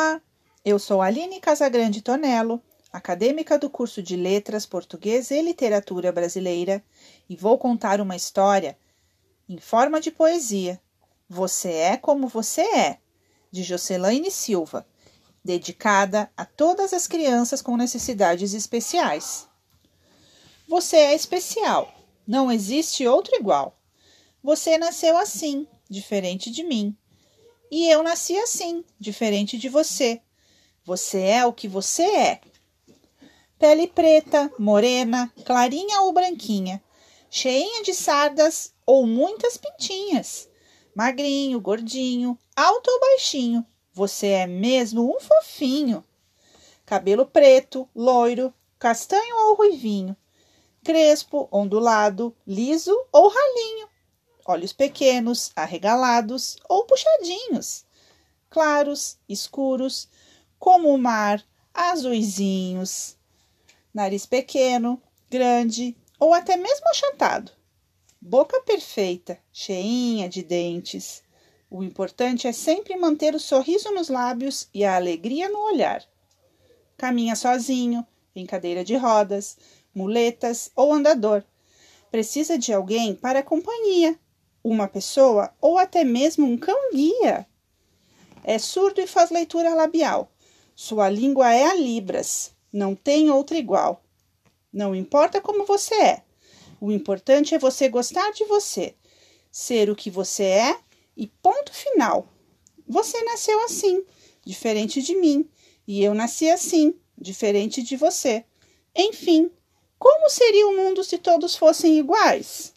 Olá, eu sou Aline Casagrande Tonello, acadêmica do curso de Letras Português e Literatura Brasileira, e vou contar uma história em forma de poesia. Você é como você é, de Jocelaine Silva, dedicada a todas as crianças com necessidades especiais. Você é especial, não existe outro igual. Você nasceu assim, diferente de mim. E eu nasci assim, diferente de você. Você é o que você é. Pele preta, morena, clarinha ou branquinha, cheinha de sardas ou muitas pintinhas. Magrinho, gordinho, alto ou baixinho, você é mesmo um fofinho. Cabelo preto, loiro, castanho ou ruivinho, crespo, ondulado, liso ou ralinho olhos pequenos, arregalados ou puxadinhos, claros, escuros, como o mar, azuisinhos, nariz pequeno, grande ou até mesmo achatado, boca perfeita, cheinha de dentes. O importante é sempre manter o sorriso nos lábios e a alegria no olhar. Caminha sozinho, em cadeira de rodas, muletas ou andador. Precisa de alguém para companhia uma pessoa ou até mesmo um cão-guia. É surdo e faz leitura labial. Sua língua é a Libras, não tem outra igual. Não importa como você é, o importante é você gostar de você, ser o que você é e ponto final. Você nasceu assim, diferente de mim, e eu nasci assim, diferente de você. Enfim, como seria o mundo se todos fossem iguais?